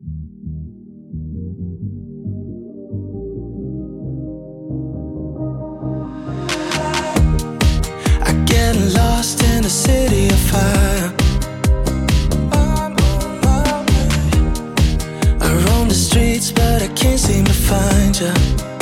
I get lost in a city of fire. I roam the streets, but I can't seem to find you.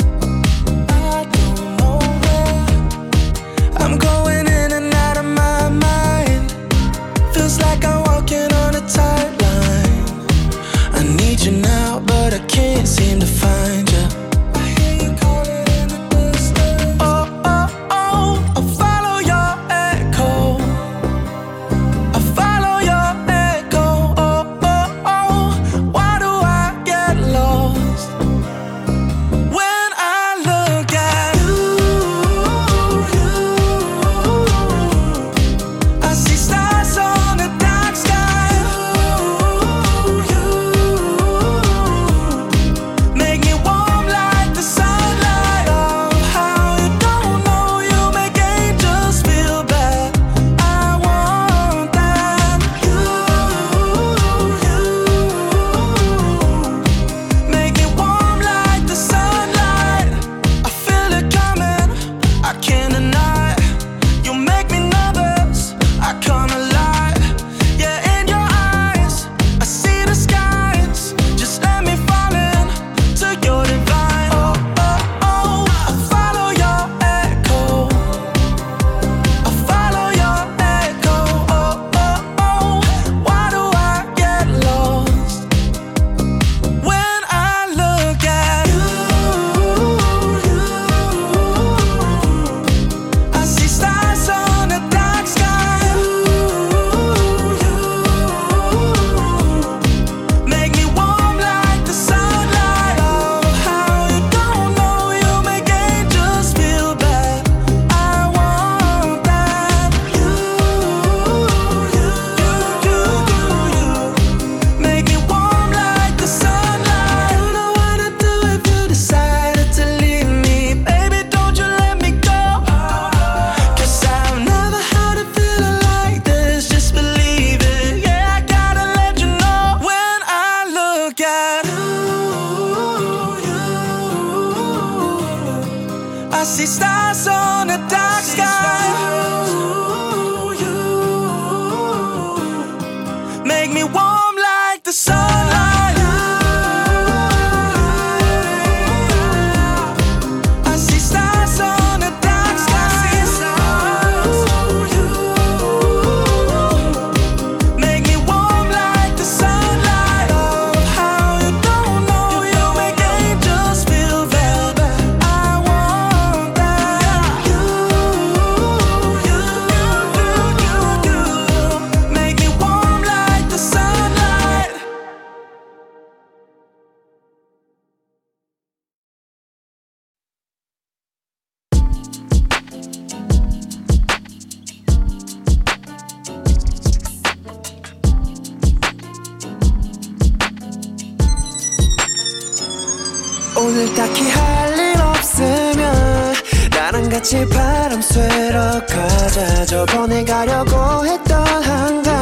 같이 바람 쐬러 가자. 저번에 가려고 했던 한강.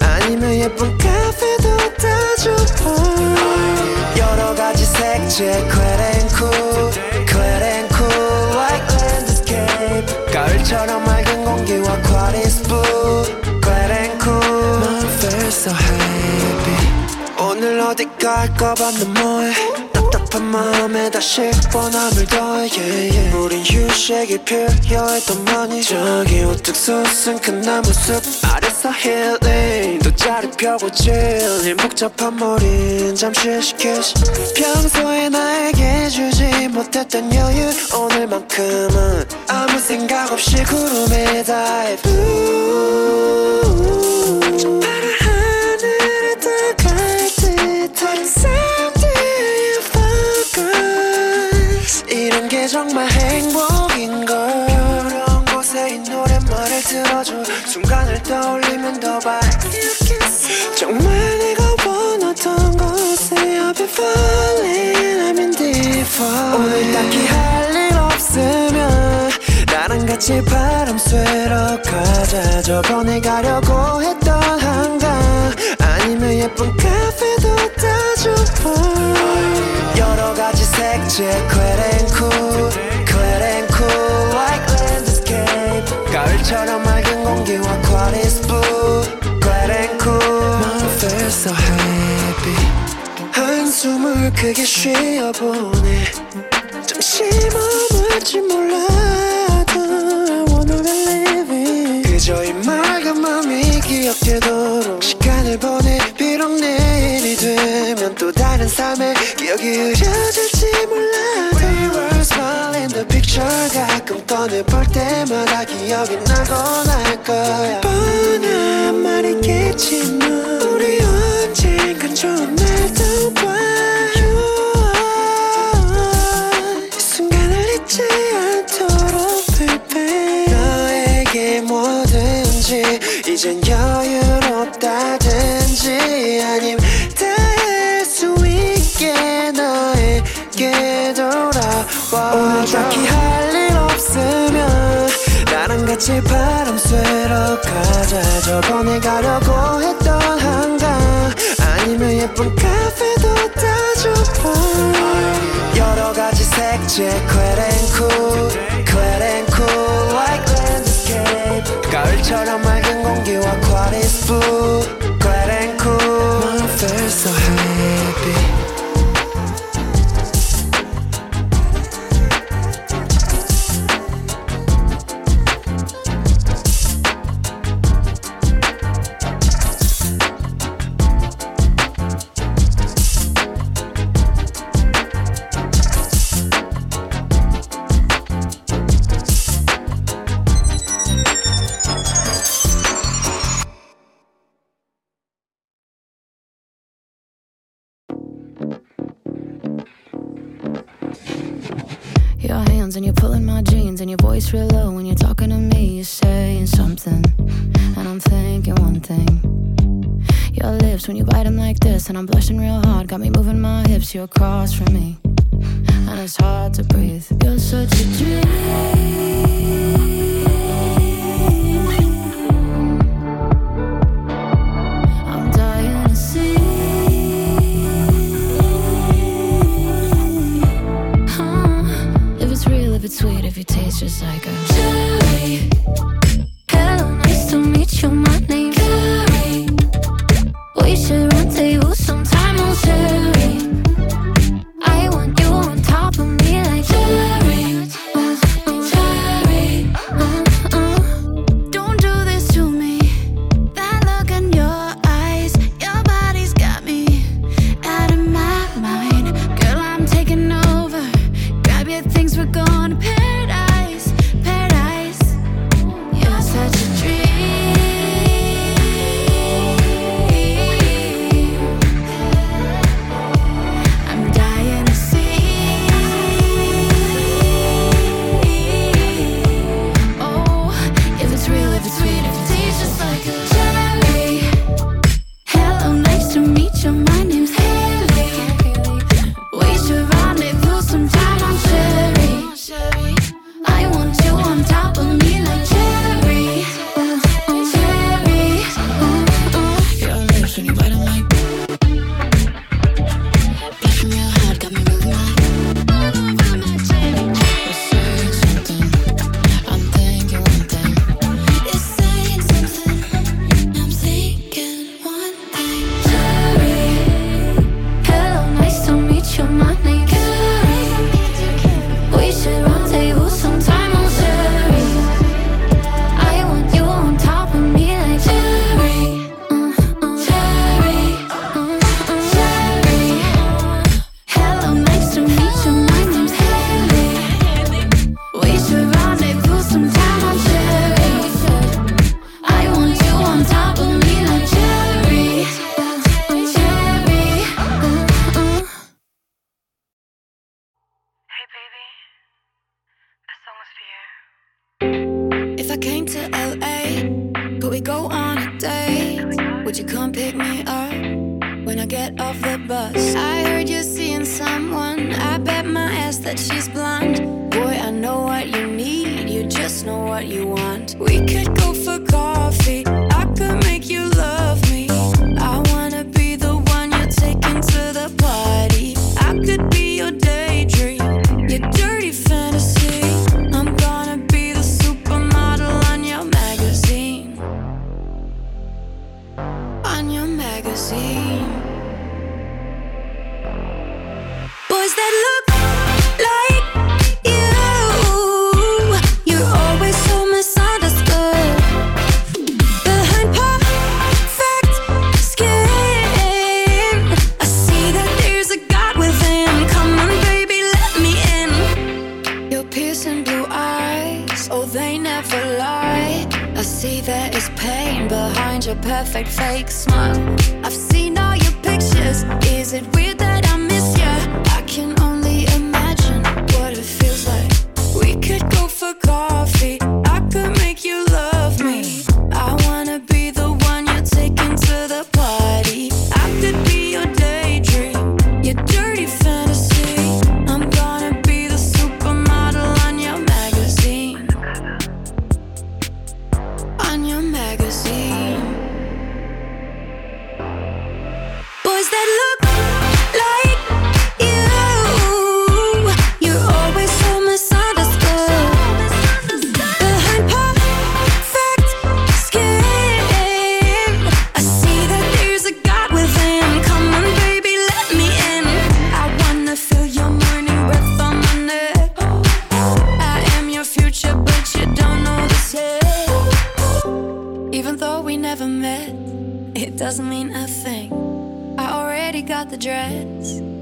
아니면 예쁜 카페도 따줘봐 여러 가지 색채 쾌랭쿠 쾌랭쿠 like landscape. 가을처럼 맑은 공기와 쿼리스프 쾌랭쿠 넌 feel so happy. 오늘 어디 갈까 봤는데 뭐해 답답한 마음에 다시 뻔함을 더해 yeah, yeah. 우린 휴식이 필요했더만이 저기 우뚝 솟은 큰 나무 숲 아래서 힐링. 또 자리 펴고 chilling 복잡한 머린 잠시 시키시. 평소에 나에게 주지 못했던 여유. 오늘만큼은 아무 생각 없이 구름에 dive 떠올리면 더 밝게 정말 내가 원하던 곳에 I'll be falling I'm in deep fall 오늘 딱히 할 일 없으면 나랑 같이 바람 쐬러 가자. 저번에 가려고 했던 한강. 아니면 예쁜 카페도 따줘 색채 쾌랭쿨 쾌랭쿨 like landscape. 가을처럼 맑은 공기 so happy. 한숨을 크게 쉬어보네. 잠시 머물지 몰라도 wanna believe it. 그저 이 맑은 맘이 기억되도록 시간을 보내. 비록 내일이 되면 또 다른 삶의 기억이 흐려질지 몰라도 We were smiling the picture 가끔 꺼내볼 때마다 기억이 나곤 할 날도 봐이 순간을 잊지 않도록 baby 너에게 뭐든지 이젠 여유롭다든지 아님 다할수 있게 너에게 돌아와. 오늘 딱히 할일 없으면 나랑 같이 바람 쐬러 가자. 저번에 가려 이제 quit and cool quit and cool like landscape 가을처럼 맑은 공기와 quiet is food Hands and you're pulling my jeans and your voice real low when you're talking to me. You're saying something, and I'm thinking one thing. Your lips when you bite them like this, and I'm blushing real hard. Got me moving my hips. You're across from me, and it's hard to breathe. You're such a dream. Sweet, if you taste just like a cherry. Hello, nice to meet you. My name's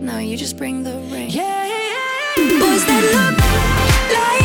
Now you just bring the rain. Yeah, yeah, yeah. Boys that look like.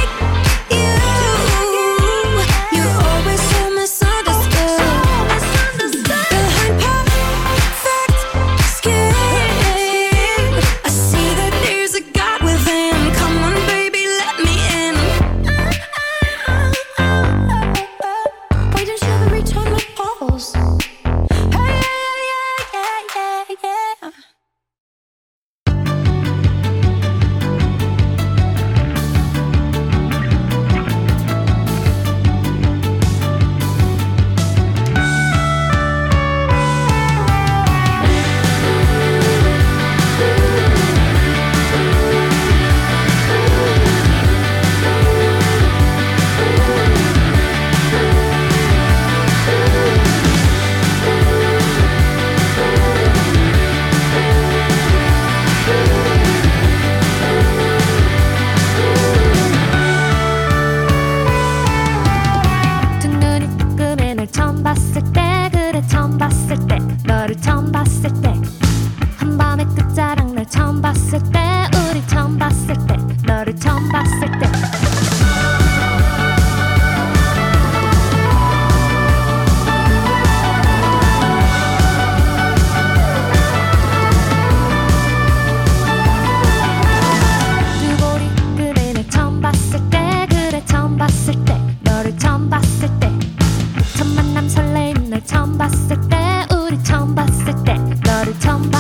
우리 처음 봤을 때 너를 처음 봤을 때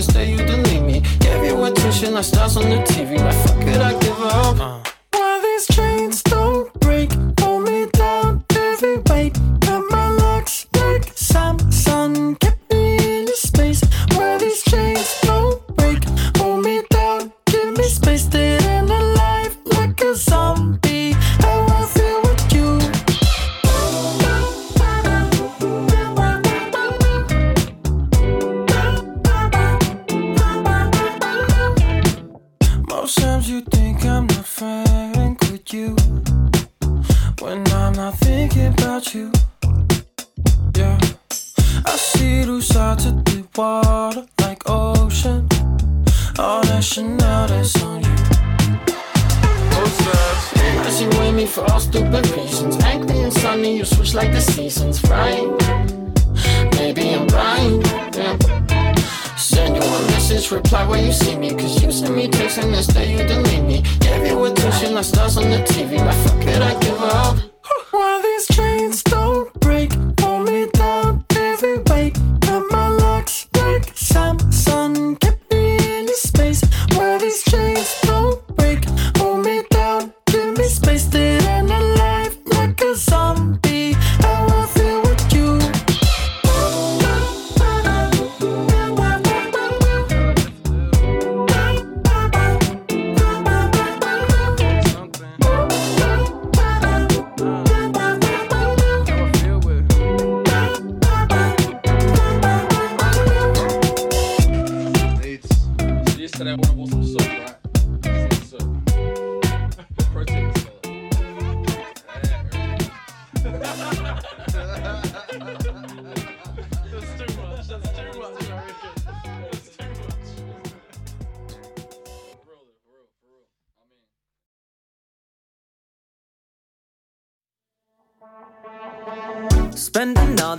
Instead you delete me Gave you attention, I stars on the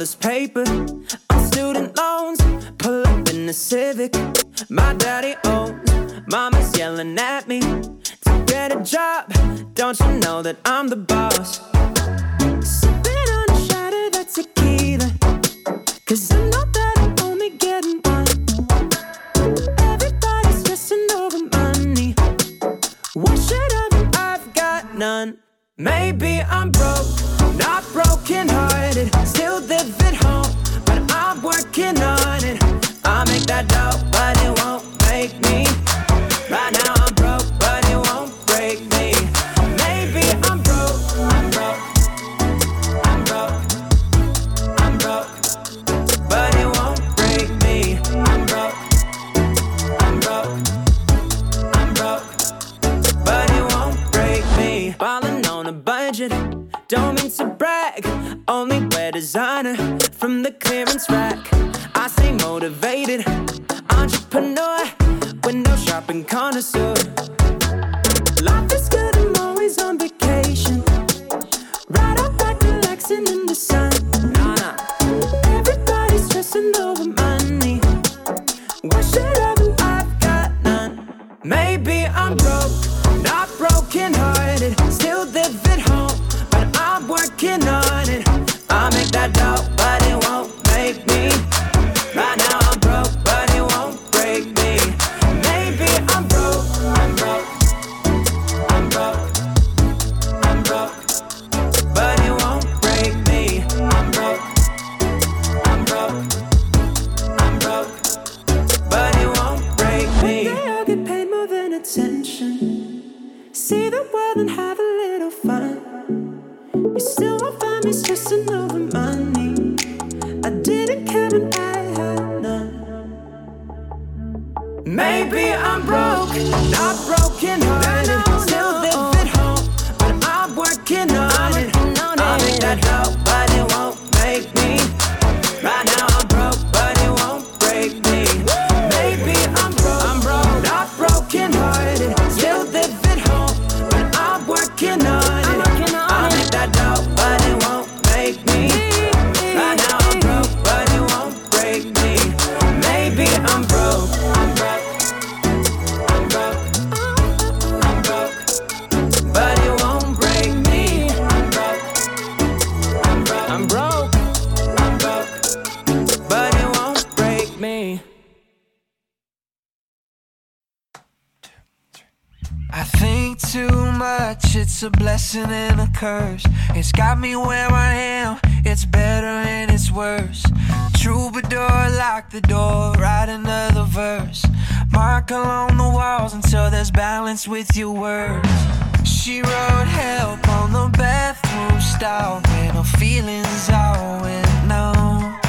father's paper on student loans. Pull up in the Civic, my daddy owns. Mama's yelling at me to get a job. Don't you know that I'm the boss? Sipping on a shot of that tequila, cause I know that I'm only getting one. Everybody's stressing over money. What should I? I've got none. Maybe I'm broke, not broken hearted. Still live at home, but I'm working on it. I make that dollar. can I? A blessing and a curse. It's got me where I am. It's better and it's worse. Troubadour, lock the door, write another verse. Mark along the walls until there's balance with your words. She wrote help on the bathroom stall when her feelings all went numb.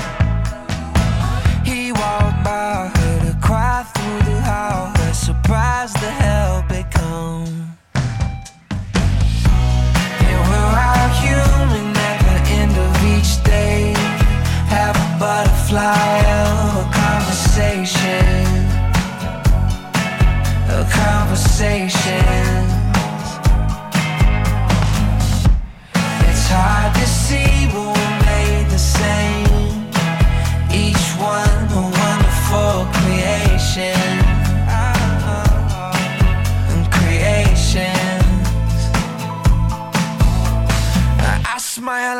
He walked by her to cry through the hall. Her surprise the help a conversation. A conversation.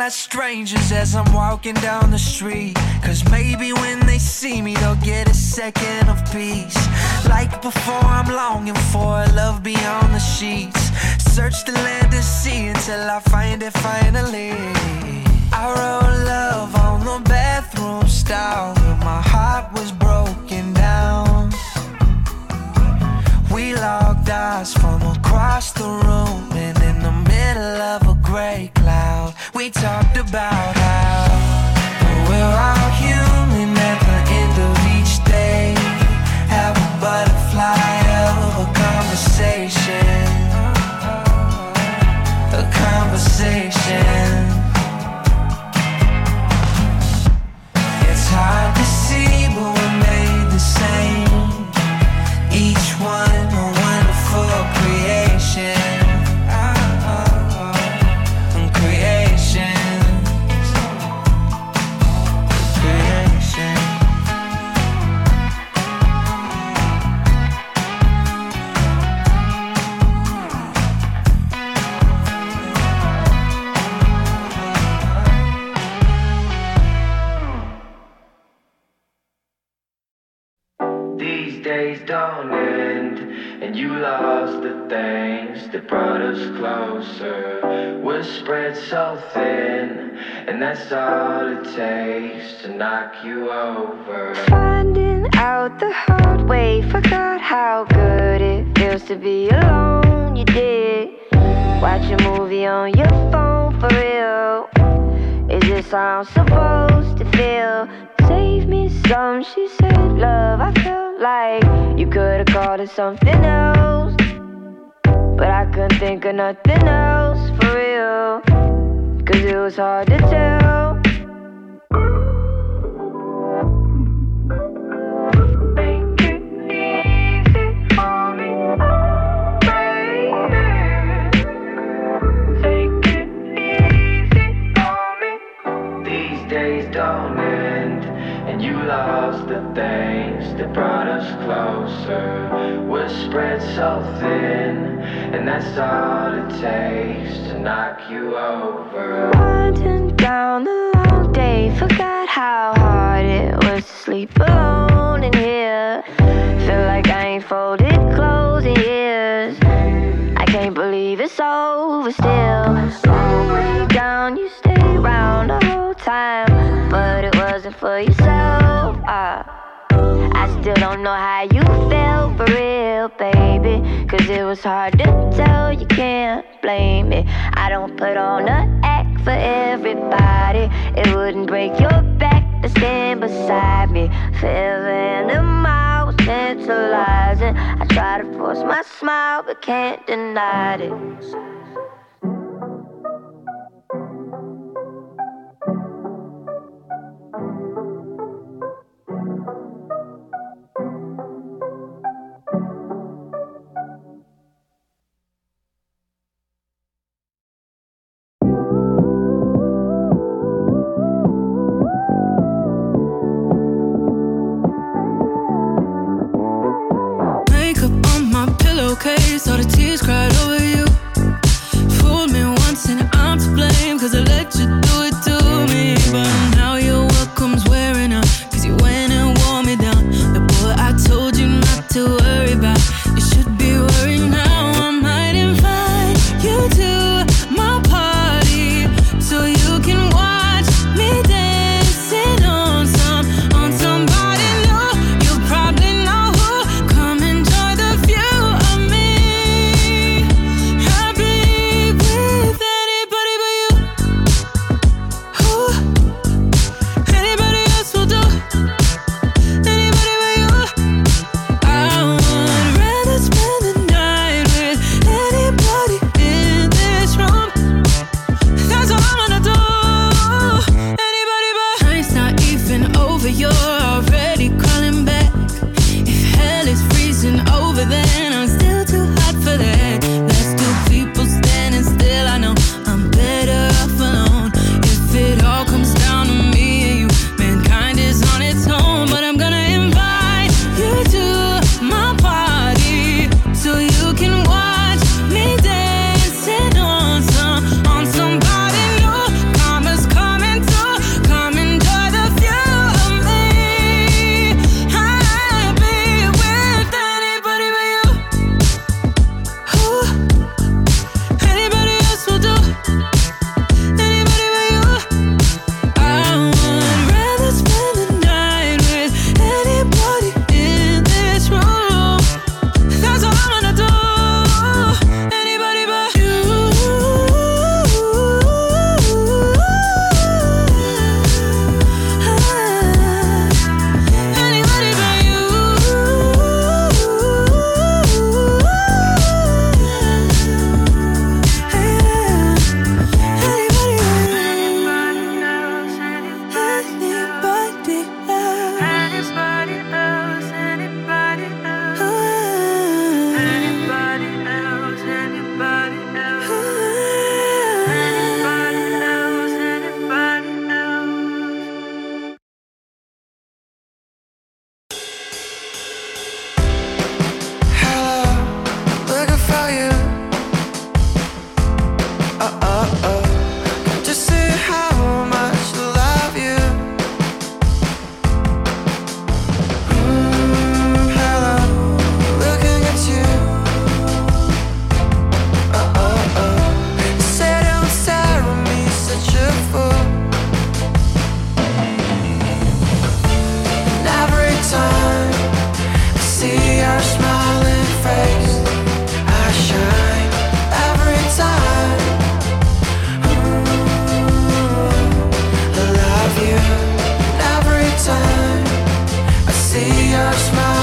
At strangers as I'm walking down the street. Cause maybe when they see me, they'll get a second of peace. Like before, I'm longing for a love beyond the sheets. Search the land and sea until I find it finally. I wrote love on the bathroom stall when my heart was broken down. We locked eyes from across the room, and in the middle of a gray cloud, we talked about how we're all human at the end of each day. Have a butterfly of a conversation, a conversation. Closer. We're spread so thin, and that's all it takes to knock you over. Finding out the hard way, forgot how good it feels to be alone. You did. Watch a movie on your phone for real. Is this how I'm supposed to feel? Save me some, she said. Love, I felt like you could've called it something else. But I couldn't think of nothing else for real. Cause it was hard to tell. Make it easy for me. Think it easy for me. These days don't end, and you lost the things that brought us closer. We're spread so thin, and that's all it takes to knock you over. Winding down the long day, forgot how hard it was to sleep alone in here. Feel like I ain't folded clothes in years. I can't believe it's over still. Long way down, you stayed around the whole time, but it wasn't for yourself. Ah. I still don't know how you felt for real, baby. Cause it was hard to tell, you can't blame me. I don't put on a act for everybody. It wouldn't break your back to stand beside me. A mile was tantalizing. I try to force my smile, but can't deny it. smile.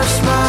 crush my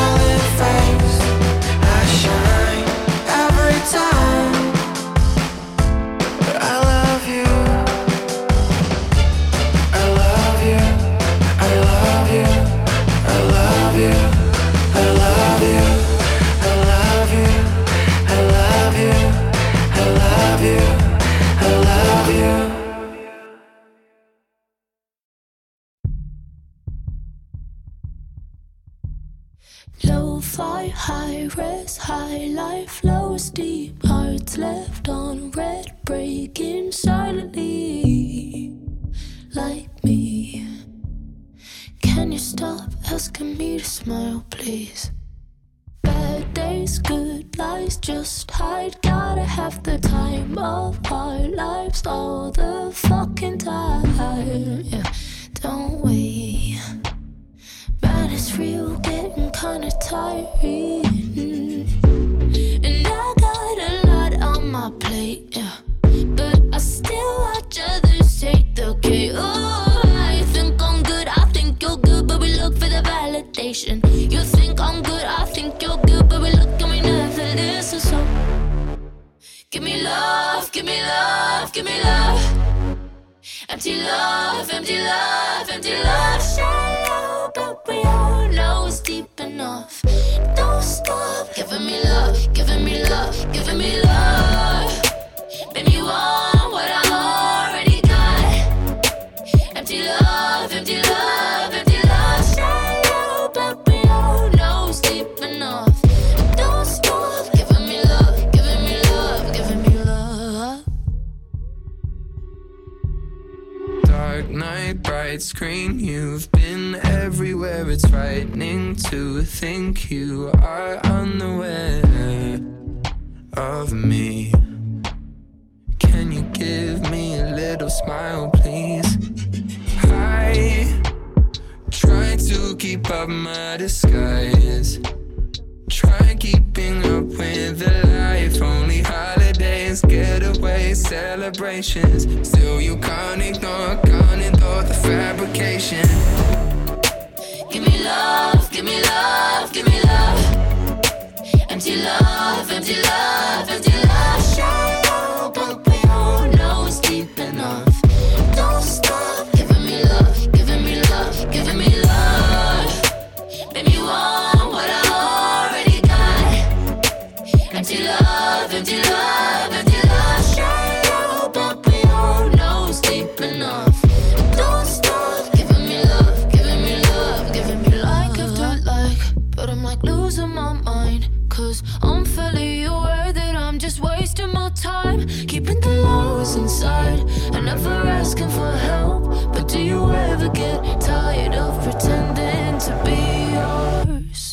life, lows deep, hearts left on red, breaking silently, like me. Can you stop asking me to smile, please? Bad days, good lies, just hide. Gotta have the time of our lives all the fucking time. Yeah, don't we? Man, it's real, getting kinda tired. My plate, yeah. But I still watch others take the. Oh, I think I'm good, I think you're good, but we look for the validation. You think I'm good, I think you're good, but we look and we never listen. So give me love, give me love, give me love. Empty love, empty love, empty love. Shallow, It's frightening to think you are unaware of me. Can you give me a little smile, please? I try to keep up my disguise. Try keeping up with the life. Only holidays, getaways, celebrations. Still, you can't ignore, can't ignore the fabrication. Give me love, give me love, give me love. Empty love, empty love, empty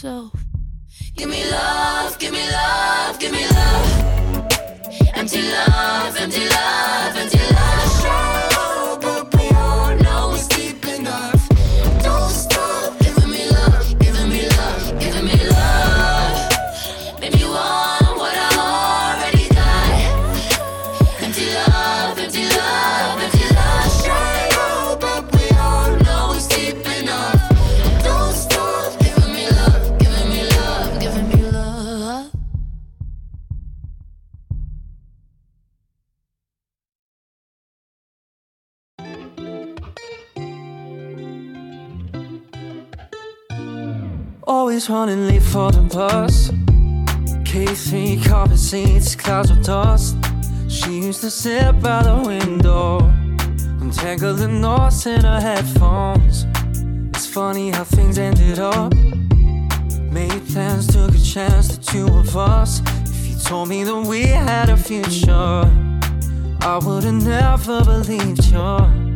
yourself. Give me love, give me love, give me love. Empty love, empty love, Running late for the bus. K3 carpet seats, clouds of dust. She used to sit by the window, untangled the knots in her headphones. It's funny how things ended up. Made plans, took a chance, the two of us. If you told me that we had a future, I would've never believed you.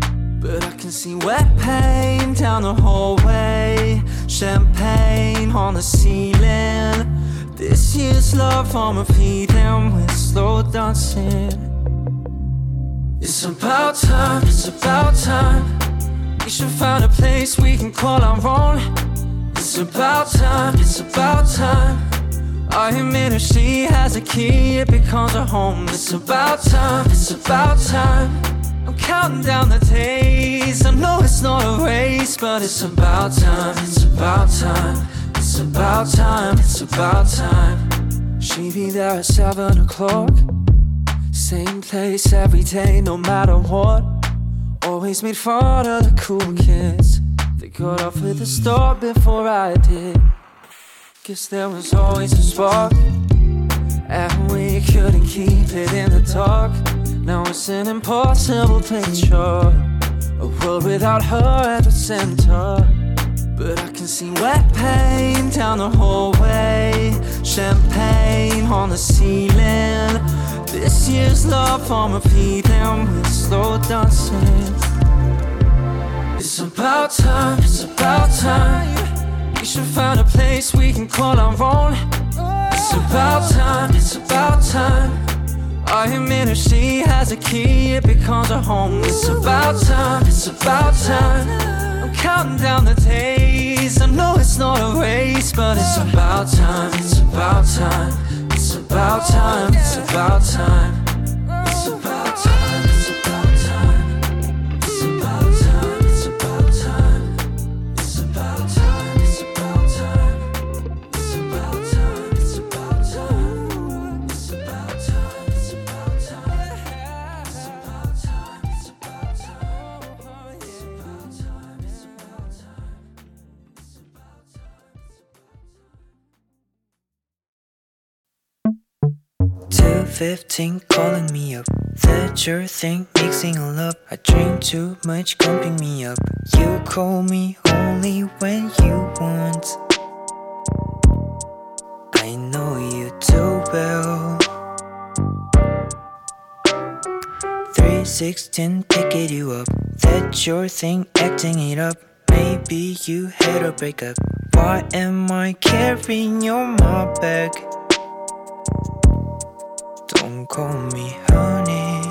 But I can see wet paint down the hallway, champagne on the ceiling. This year's love on repeat, and we're slow dancing. It's about time, it's about time. We should find a place we can call our own. It's about time, it's about time. I admit if she has a key, it becomes a home. It's about time, it's about time. Counting down the days. I know it's not a race, but it's about time, it's about time. It's about time, it's about time. She be there at seven o'clock. Same place every day, no matter what. Always made fun of the cool kids. They got off with a start before I did. Guess there was always a spark. And we couldn't keep it in the dark. Now it's an impossible picture. A world without her at the center. But I can see wet paint down the hallway, champagne on the ceiling. This year's love on repeat, and slow dancing. It's about time, it's about time. We should find a place we can call our own. It's about time, it's about time. I admit if she has a key, it becomes a home. It's about time, it's about time. I'm counting down the days. I know it's not a race, but it's about time, it's about time. It's about time, it's about time. It's 15, calling me up. That your thing, mixing all up. I drink too much, pumping me up. You call me only when you want. I know you too well. 316, picking you up. That your thing, acting it up. Maybe you had a breakup. Why am I carrying your mop bag? Call me honey.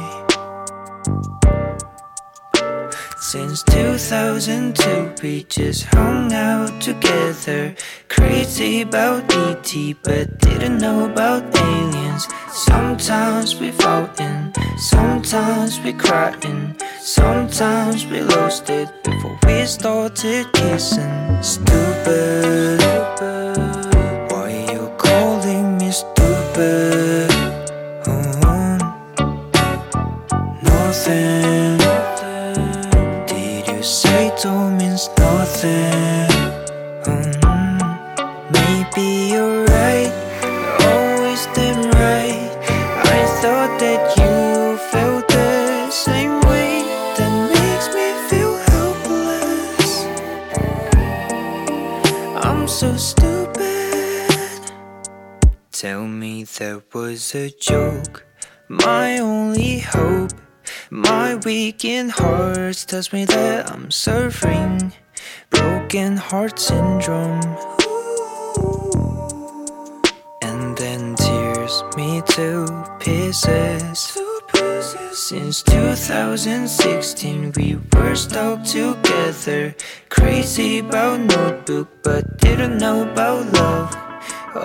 Since 2002, we just hung out together. Crazy about ET, but didn't know about aliens. Sometimes we fighting, sometimes we crying, sometimes we lost it before we started kissing. Stupid, why you calling me stupid? Nothing. Did you say don't means nothing? Mm, maybe you're right. Always did right. I thought that you felt the same way. That makes me feel helpless. I'm so stupid. Tell me that was a joke. My only hope My weekend heart tells me that I'm suffering broken heart syndrome. And then tears me to pieces. Since 2016, we were stuck together. Crazy about notebook, but didn't know about love.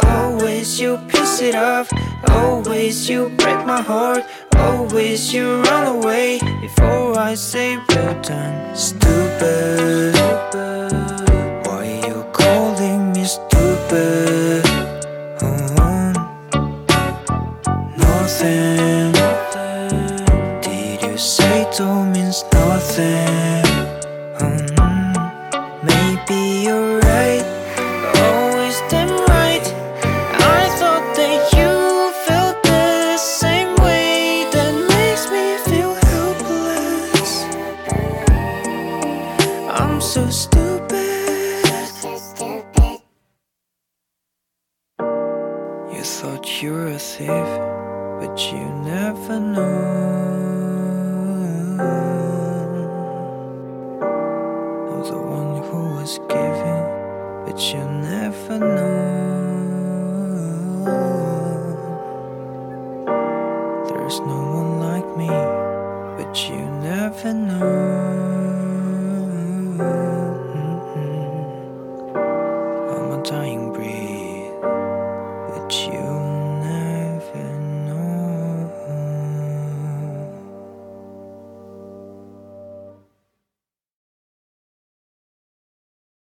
Always you piss it off, always you break my heart, always you run away before I say well done. Stupid, why you calling me stupid? Oh, nothing. Did you say to means nothing?